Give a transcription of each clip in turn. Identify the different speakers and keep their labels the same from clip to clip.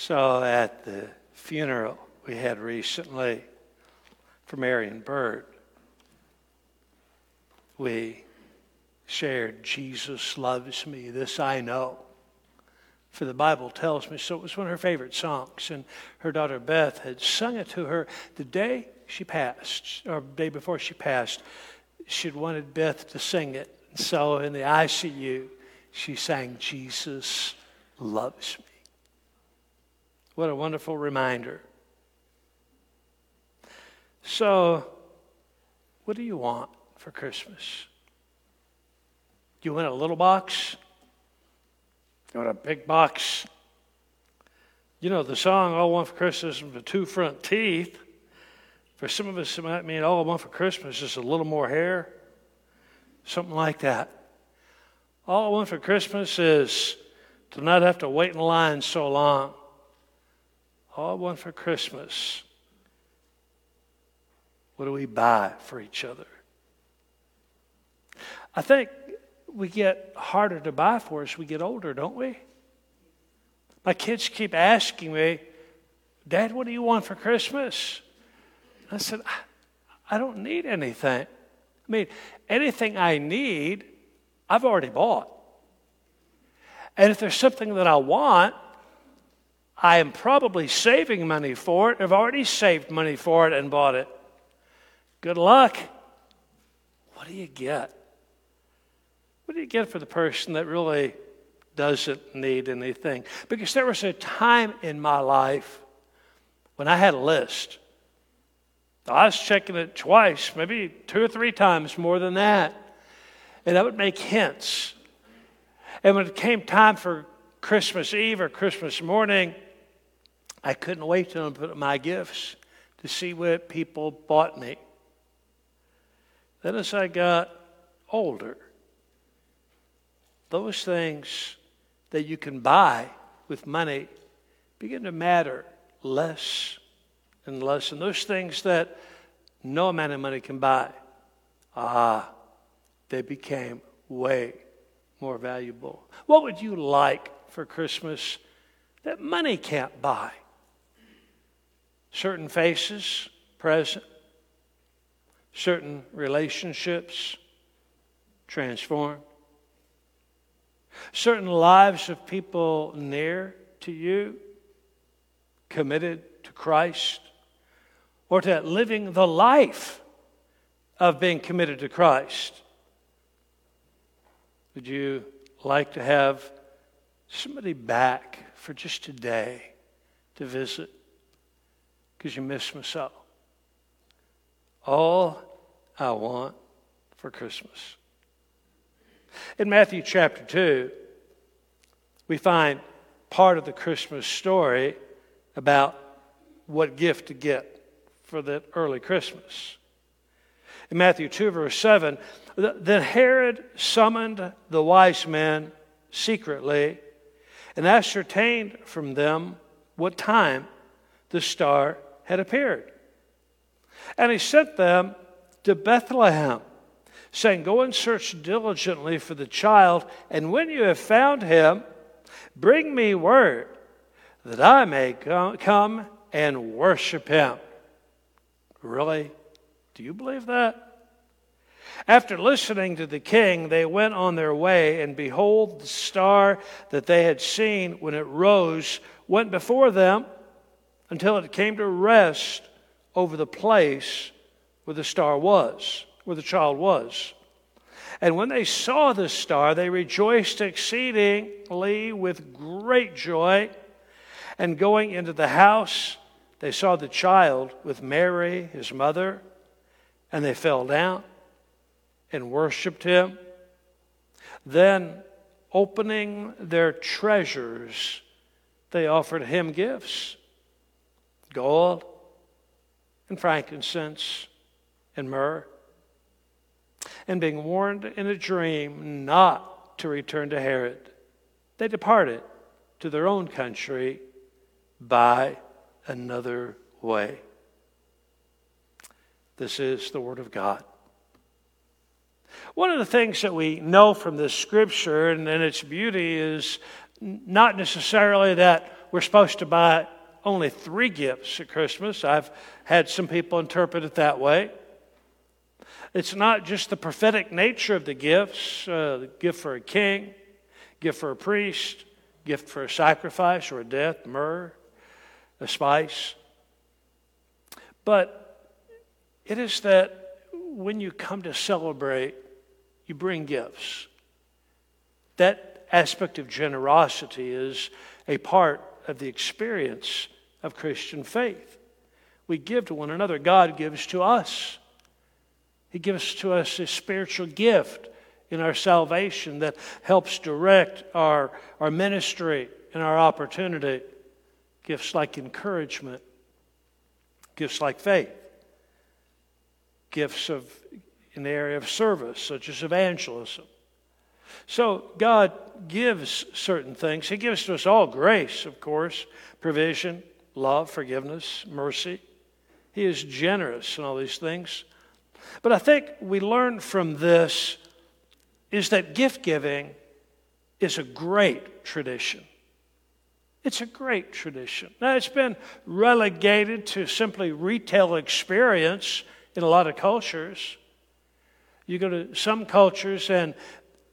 Speaker 1: So at the funeral we had recently for Marion Bird, we shared, Jesus loves me, this I know. For the Bible tells me so. It was one of her favorite songs. And her daughter Beth had sung it to her the day she passed, or the day before she passed. She'd wanted Beth to sing it. So in the ICU, she sang, Jesus loves me. What a wonderful reminder. So, what do you want for Christmas? Do you want a little box? You want a big box? You know, the song, All I Want for Christmas is the two front teeth. For some of us, it might mean all I want for Christmas is a little more hair, something like that. All I want for Christmas is to not have to wait in line so long. All I want for Christmas. What do we buy for each other? I think we get harder to buy for as we get older, don't we? My kids keep asking me, Dad, what do you want for Christmas? I said, I don't need anything. I mean, anything I need, I've already bought. And if there's something that I want, I am probably saving money for it. I've already saved money for it and bought it. Good luck. What do you get? What do you get for the person that really doesn't need anything? Because there was a time in my life when I had a list. I was checking it twice, maybe two or three times more than that. And I would make hints. And when it came time for Christmas Eve or Christmas morning, I couldn't wait to put my gifts to see what people bought me. Then, as I got older, those things that you can buy with money begin to matter less and less. And those things that no amount of money can buy, ah, they became way more valuable. What would you like for Christmas that money can't buy? Certain faces present, certain relationships transformed, certain lives of people near to you committed to Christ or to living the life of being committed to Christ. Would you like to have somebody back for just a day to visit because you miss me so? All I want for Christmas. In Matthew chapter 2, we find part of the Christmas story about what gift to get for that early Christmas. In Matthew 2, verse 7, then Herod summoned the wise men secretly and ascertained from them what time the star had appeared. And he sent them to Bethlehem, saying, Go and search diligently for the child, and when you have found him, bring me word that I may come and worship him. Really? Do you believe that? After listening to the king, they went on their way, and behold, the star that they had seen when it rose went before them until it came to rest over the place where the star was, where the child was. And when they saw the star, they rejoiced exceedingly with great joy. And going into the house, they saw the child with Mary, his mother, and they fell down and worshiped him. Then, opening their treasures, they offered him gifts gold and frankincense and myrrh. And being warned in a dream not to return to Herod, they departed to their own country by another way. This is the Word of God. One of the things that we know from this scripture and, and its beauty is not necessarily that we're supposed to buy only three gifts at Christmas. I've had some people interpret it that way. It's not just the prophetic nature of the gifts uh, gift for a king, gift for a priest, gift for a sacrifice or a death, myrrh, a spice. But it is that when you come to celebrate, you bring gifts. That aspect of generosity is a part of the experience of Christian faith. We give to one another, God gives to us. He gives to us a spiritual gift in our salvation that helps direct our, our ministry and our opportunity. Gifts like encouragement, gifts like faith, gifts of, in the area of service, such as evangelism. So God gives certain things. He gives to us all grace, of course, provision, love, forgiveness, mercy. He is generous in all these things. But I think we learn from this is that gift giving is a great tradition. It's a great tradition. Now, it's been relegated to simply retail experience in a lot of cultures. You go to some cultures, and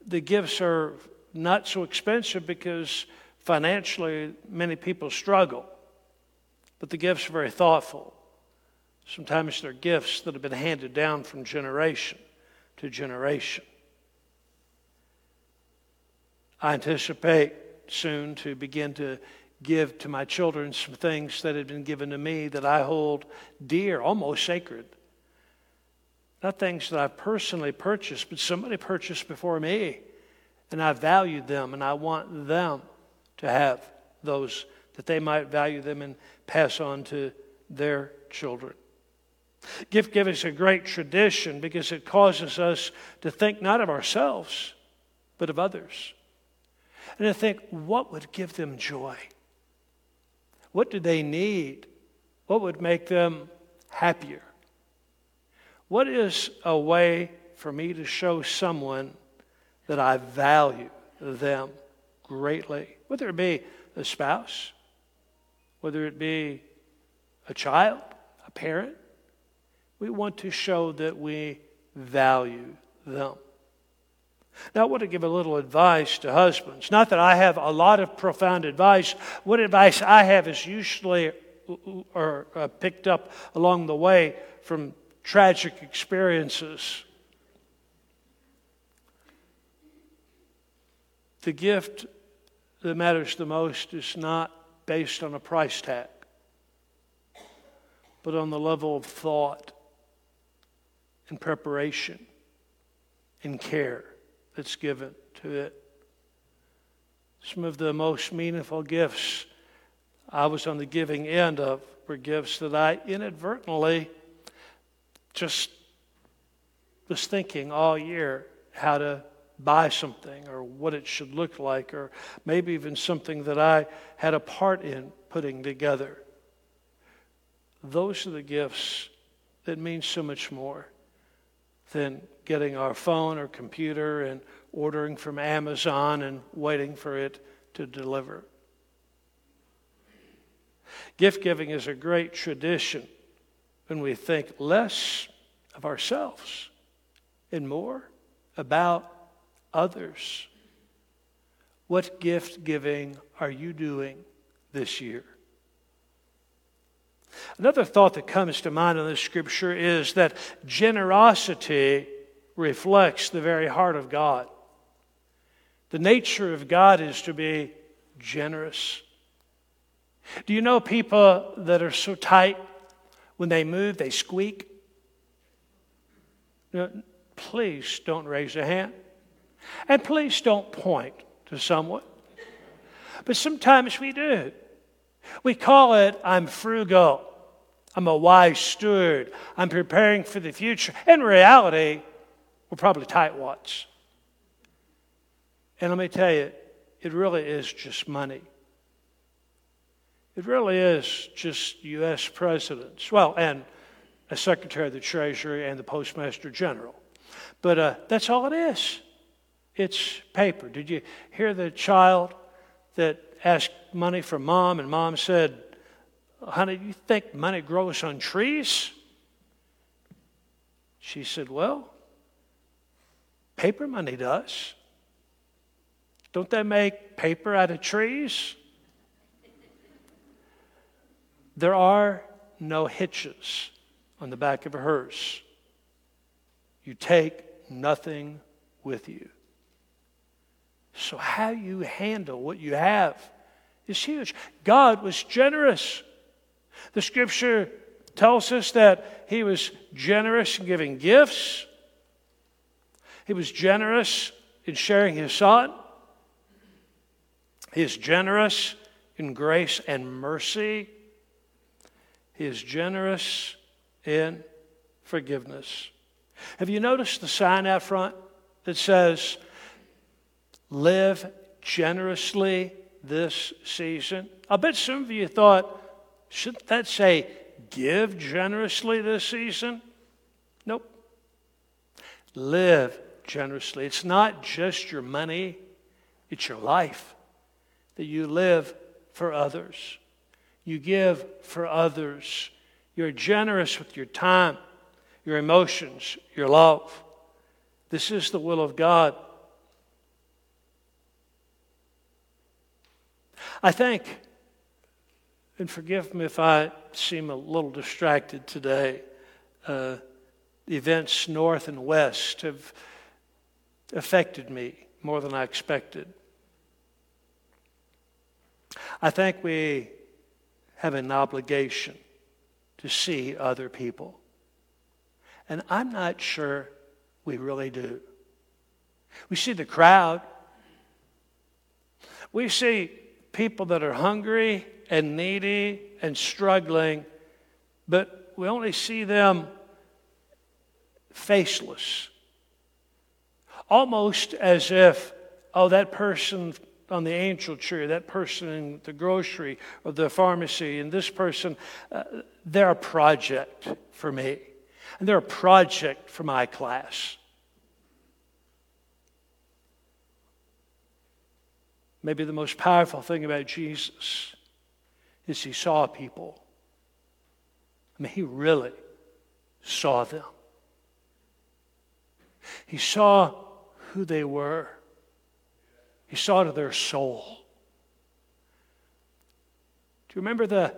Speaker 1: the gifts are not so expensive because financially many people struggle. But the gifts are very thoughtful. Sometimes they're gifts that have been handed down from generation to generation. I anticipate soon to begin to give to my children some things that have been given to me that I hold dear, almost sacred. Not things that I personally purchased, but somebody purchased before me. And I valued them, and I want them to have those that they might value them and pass on to their children. Gift giving is a great tradition because it causes us to think not of ourselves, but of others. And to think, what would give them joy? What do they need? What would make them happier? What is a way for me to show someone that I value them greatly? Whether it be a spouse, whether it be a child, a parent, we want to show that we value them. Now, I want to give a little advice to husbands. Not that I have a lot of profound advice. What advice I have is usually or uh, picked up along the way from tragic experiences. The gift that matters the most is not based on a price tag, but on the level of thought and preparation and care that's given to it. Some of the most meaningful gifts I was on the giving end of were gifts that I inadvertently just was thinking all year how to buy something or what it should look like, or maybe even something that I had a part in putting together. Those are the gifts that mean so much more than getting our phone or computer and ordering from Amazon and waiting for it to deliver. Gift giving is a great tradition when we think less of ourselves and more about others. What gift giving are you doing this year? Another thought that comes to mind in this scripture is that generosity reflects the very heart of God. The nature of God is to be generous. Do you know people that are so tight when they move, they squeak? please don't raise a hand. And please don't point to someone. But sometimes we do. We call it, I'm frugal. I'm a wise steward. I'm preparing for the future. In reality, we're probably tightwads. And let me tell you, it really is just money. It really is just U.S. presidents. Well, and a Secretary of the Treasury and the Postmaster General. But uh, that's all it is. It's paper. Did you hear the child that asked money from mom, and mom said, Honey, you think money grows on trees? She said, Well, paper money does. Don't they make paper out of trees? There are no hitches on the back of a hearse. You take nothing with you. So, how you handle what you have is huge. God was generous. The scripture tells us that He was generous in giving gifts, He was generous in sharing His Son, He is generous in grace and mercy, He is generous in forgiveness. Have you noticed the sign out front that says, Live generously this season? I bet some of you thought, shouldn't that say, Give generously this season? Nope. Live generously. It's not just your money, it's your life that you live for others. You give for others. You're generous with your time, your emotions, your love. This is the will of God. I think, and forgive me if I seem a little distracted today, uh, the events north and west have affected me more than I expected. I think we have an obligation to see other people. And I'm not sure we really do. We see the crowd. We see people that are hungry and needy and struggling, but we only see them faceless. Almost as if, oh, that person on the angel tree, that person in the grocery or the pharmacy, and this person, uh, they're a project for me. And they're a project for my class. Maybe the most powerful thing about Jesus is he saw people. I mean, he really saw them. He saw who they were. He saw to their soul. Do you remember the,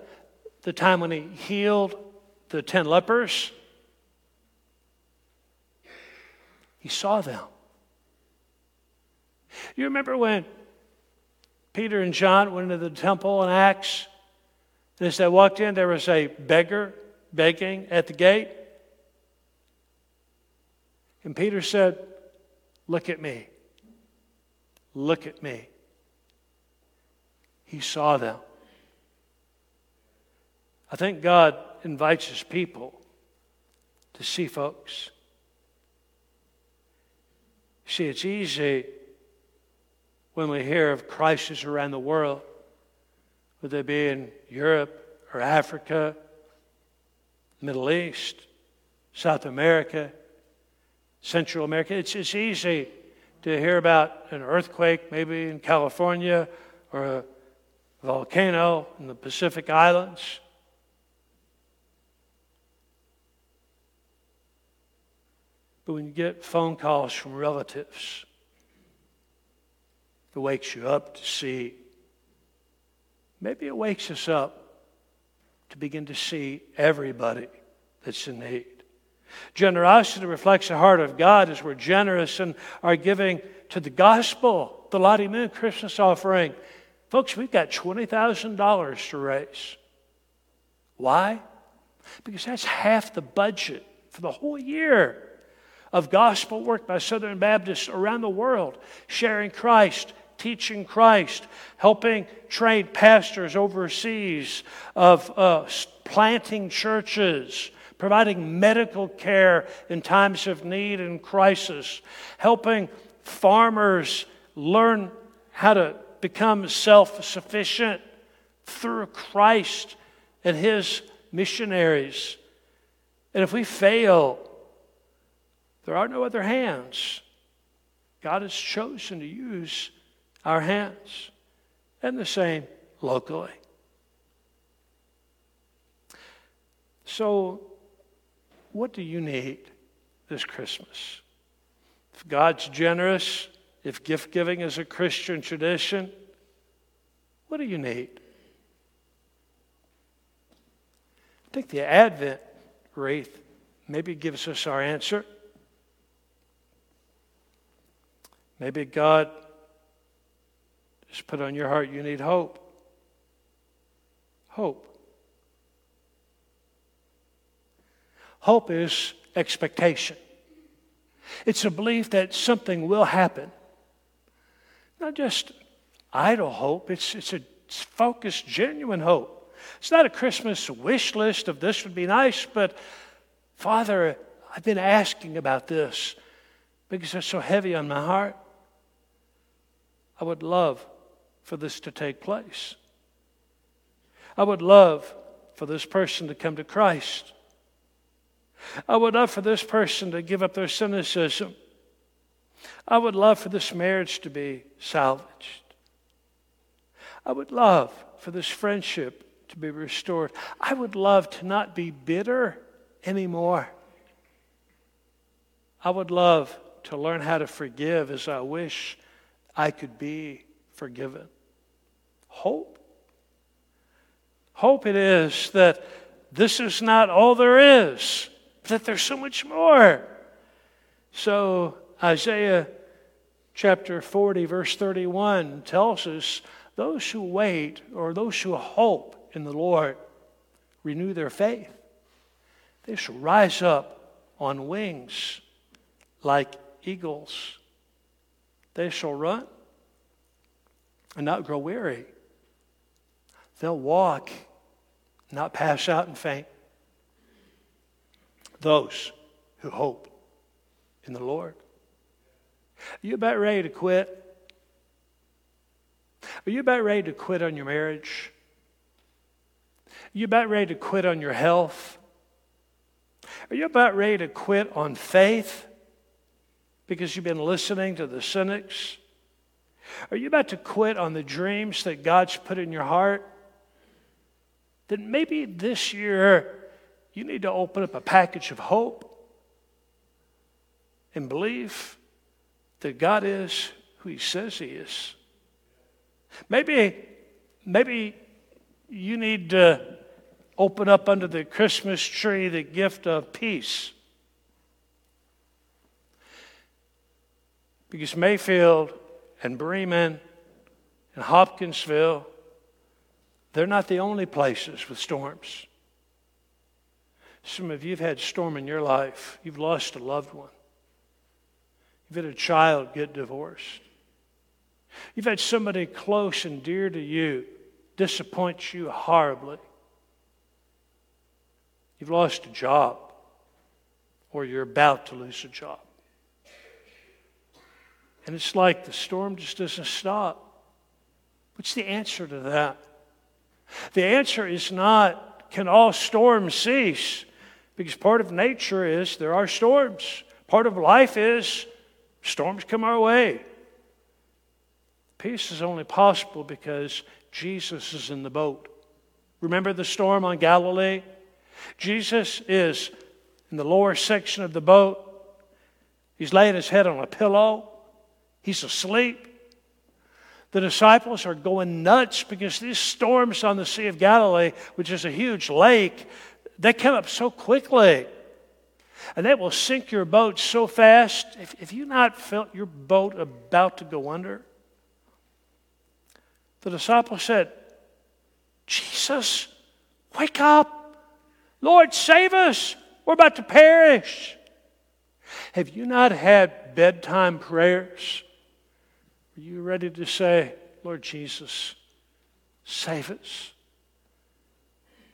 Speaker 1: the time when he healed the ten lepers? He saw them. You remember when Peter and John went into the temple in Acts? And as they walked in, there was a beggar begging at the gate. And Peter said, Look at me. Look at me. He saw them. I think God invites his people to see folks. See, it's easy when we hear of crises around the world, whether they be in Europe or Africa, Middle East, South America, Central America. It's, it's easy to hear about an earthquake, maybe in California, or a volcano in the Pacific Islands. But when you get phone calls from relatives, it wakes you up to see. Maybe it wakes us up to begin to see everybody that's in need. Generosity reflects the heart of God as we're generous and are giving to the gospel, the Lottie Moon Christmas offering. Folks, we've got $20,000 to raise. Why? Because that's half the budget for the whole year of gospel work by Southern Baptists around the world, sharing Christ, teaching Christ, helping train pastors overseas, of uh, planting churches, providing medical care in times of need and crisis, helping farmers learn how to become self sufficient through Christ and His missionaries. And if we fail, there are no other hands. God has chosen to use our hands. and the same locally. So, what do you need this Christmas? If God's generous, if gift giving is a Christian tradition, what do you need? I think the Advent wreath maybe gives us our answer. Maybe God has put on your heart you need hope. Hope. Hope is expectation. It's a belief that something will happen. Not just idle hope, it's, it's a focused, genuine hope. It's not a Christmas wish list of this would be nice, but Father, I've been asking about this because it's so heavy on my heart. I would love for this to take place. I would love for this person to come to Christ. I would love for this person to give up their cynicism. I would love for this marriage to be salvaged. I would love for this friendship to be restored. I would love to not be bitter anymore. I would love to learn how to forgive as I wish I could be forgiven. Hope. Hope it is that this is not all there is, that there's so much more. So, Isaiah chapter 40, verse 31 tells us those who wait or those who hope in the Lord renew their faith. They shall rise up on wings like eagles. They shall run and not grow weary. They'll walk, not pass out and faint. Those who hope in the Lord. Are you about ready to quit? Are you about ready to quit on your marriage? Are you about ready to quit on your health? Are you about ready to quit on faith because you've been listening to the cynics? Are you about to quit on the dreams that God's put in your heart? Then maybe this year you need to open up a package of hope and belief that God is who He says He is. Maybe, maybe you need to open up under the Christmas tree the gift of peace. Because Mayfield and Bremen and Hopkinsville, they're not the only places with storms. Some of you have had storm in your life. You've lost a loved one. You've had a child get divorced. You've had somebody close and dear to you disappoint you horribly. You've lost a job, or you're about to lose a job. And it's like the storm just doesn't stop. What's the answer to that? The answer is not, can all storms cease? Because part of nature is there are storms. Part of life is storms come our way. Peace is only possible because Jesus is in the boat. Remember the storm on Galilee? Jesus is in the lower section of the boat. He's laying his head on a pillow. He's asleep. The disciples are going nuts because these storms on the Sea of Galilee, which is a huge lake, they come up so quickly. And they will sink your boat so fast. If, if you not felt your boat about to go under, the disciples said, Jesus, wake up. Lord, save us. We're about to perish. Have you not had bedtime prayers? Are you ready to say, Lord Jesus, save us?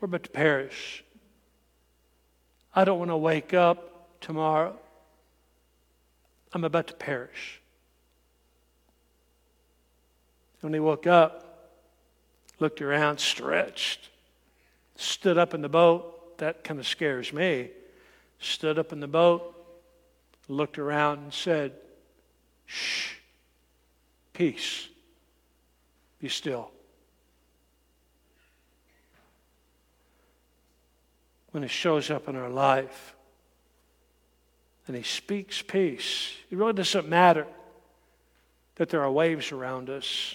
Speaker 1: We're about to perish. I don't want to wake up tomorrow. I'm about to perish. When he woke up, looked around, stretched, stood up in the boat. That kind of scares me. Stood up in the boat, looked around, and said, Shh, Peace. Be still. When it shows up in our life and He speaks peace, it really doesn't matter that there are waves around us.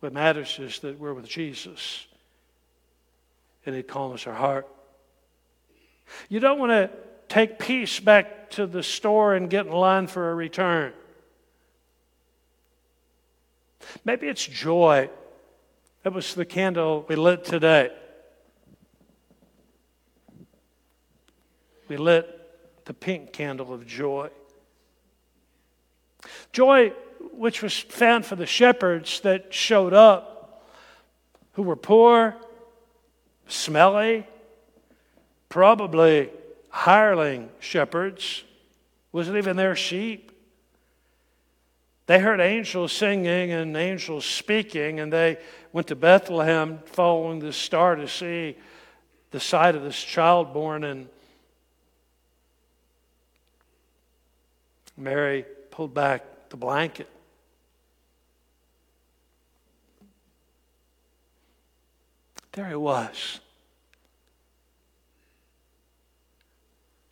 Speaker 1: What matters is that we're with Jesus and He calms our heart. You don't want to take peace back to the store and get in line for a return. Maybe it's joy. That was the candle we lit today. We lit the pink candle of joy. Joy, which was found for the shepherds that showed up, who were poor, smelly, probably hireling shepherds, wasn't even their sheep. They heard angels singing and angels speaking, and they went to Bethlehem following the star to see the sight of this child born. And Mary pulled back the blanket. There he was.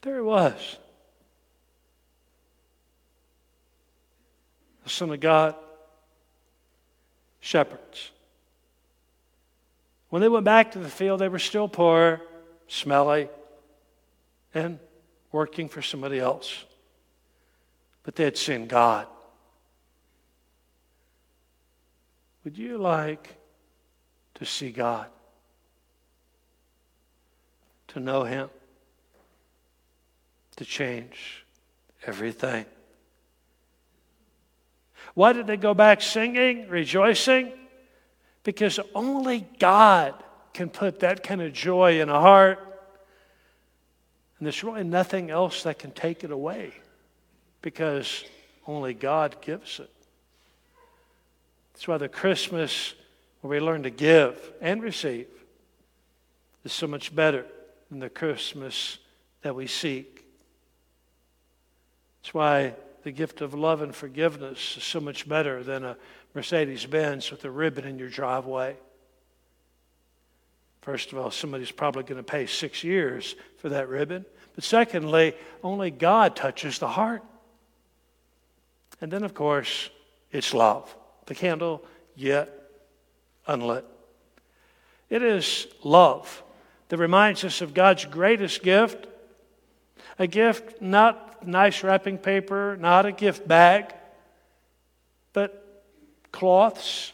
Speaker 1: There he was. The Son of God, shepherds. When they went back to the field, they were still poor, smelly, and working for somebody else. But they had seen God. Would you like to see God? To know Him? To change everything? Why did they go back singing, rejoicing? Because only God can put that kind of joy in a heart. And there's really nothing else that can take it away because only God gives it. That's why the Christmas where we learn to give and receive is so much better than the Christmas that we seek. That's why the gift of love and forgiveness is so much better than a Mercedes Benz with a ribbon in your driveway. First of all, somebody's probably going to pay six years for that ribbon. But secondly, only God touches the heart. And then, of course, it's love. The candle yet unlit. It is love that reminds us of God's greatest gift a gift not nice wrapping paper, not a gift bag, but cloths,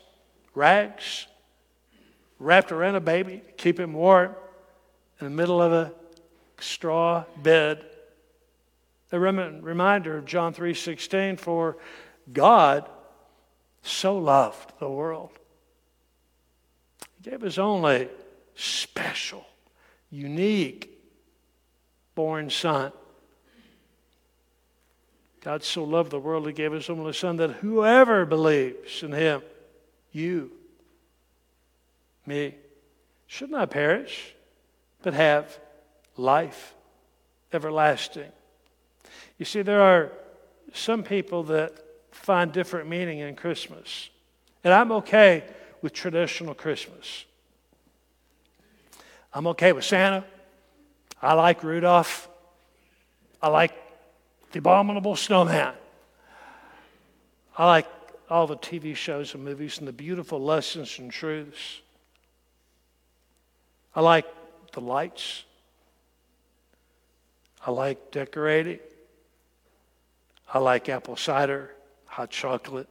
Speaker 1: rags, wrapped around a baby keep him warm in the middle of a straw bed. A reminder of John 3:16 for God so loved the world. He gave his only special, unique born son. God so loved the world, he gave his only son that whoever believes in him, you, me, should not perish, but have life everlasting. You see, there are some people that find different meaning in Christmas. And I'm okay with traditional Christmas. I'm okay with Santa. I like Rudolph. I like the abominable snowman. I like all the TV shows and movies and the beautiful lessons and truths. I like the lights. I like decorating. I like apple cider, hot chocolate.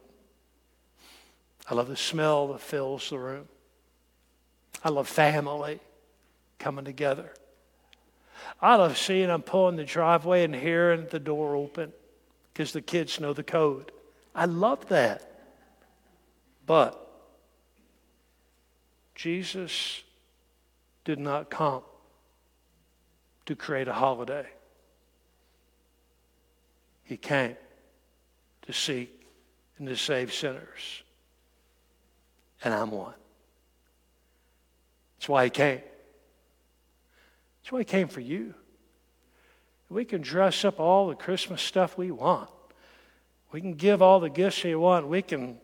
Speaker 1: I love the smell that fills the room. I love family coming together. I love seeing them pulling the driveway and hearing the door open because the kids know the code. I love that. But Jesus did not come to create a holiday. He came to seek and to save sinners. And I'm one. That's why he came. That's why he came for you. We can dress up all the Christmas stuff we want. We can give all the gifts we want. We can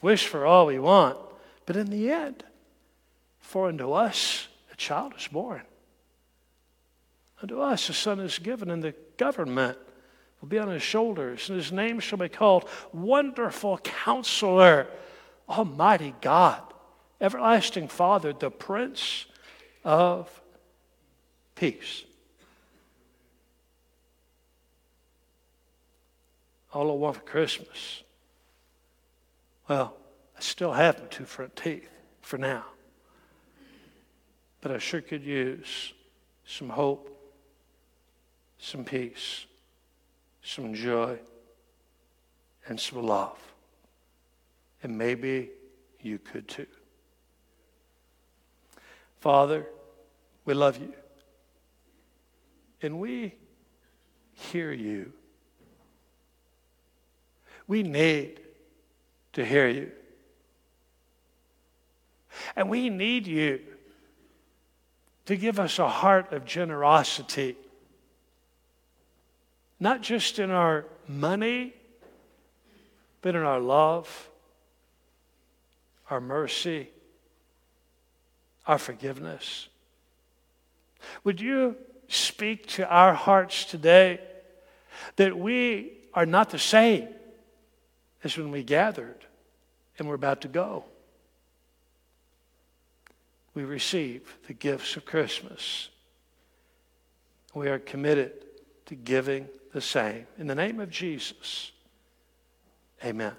Speaker 1: wish for all we want. But in the end, for unto us a child is born. Unto us a son is given, and the government will be on his shoulders, and his name shall be called Wonderful Counselor, Almighty God, Everlasting Father, the Prince of Peace. All I want for Christmas. Well, I still have my two front teeth for now. But I sure could use some hope, some peace, some joy, and some love. And maybe you could too. Father, we love you. And we hear you. We need to hear you. And we need you to give us a heart of generosity, not just in our money, but in our love, our mercy, our forgiveness. Would you speak to our hearts today that we are not the same as when we gathered and we're about to go? we receive the gifts of Christmas. We are committed to giving the same. In the name of Jesus, amen.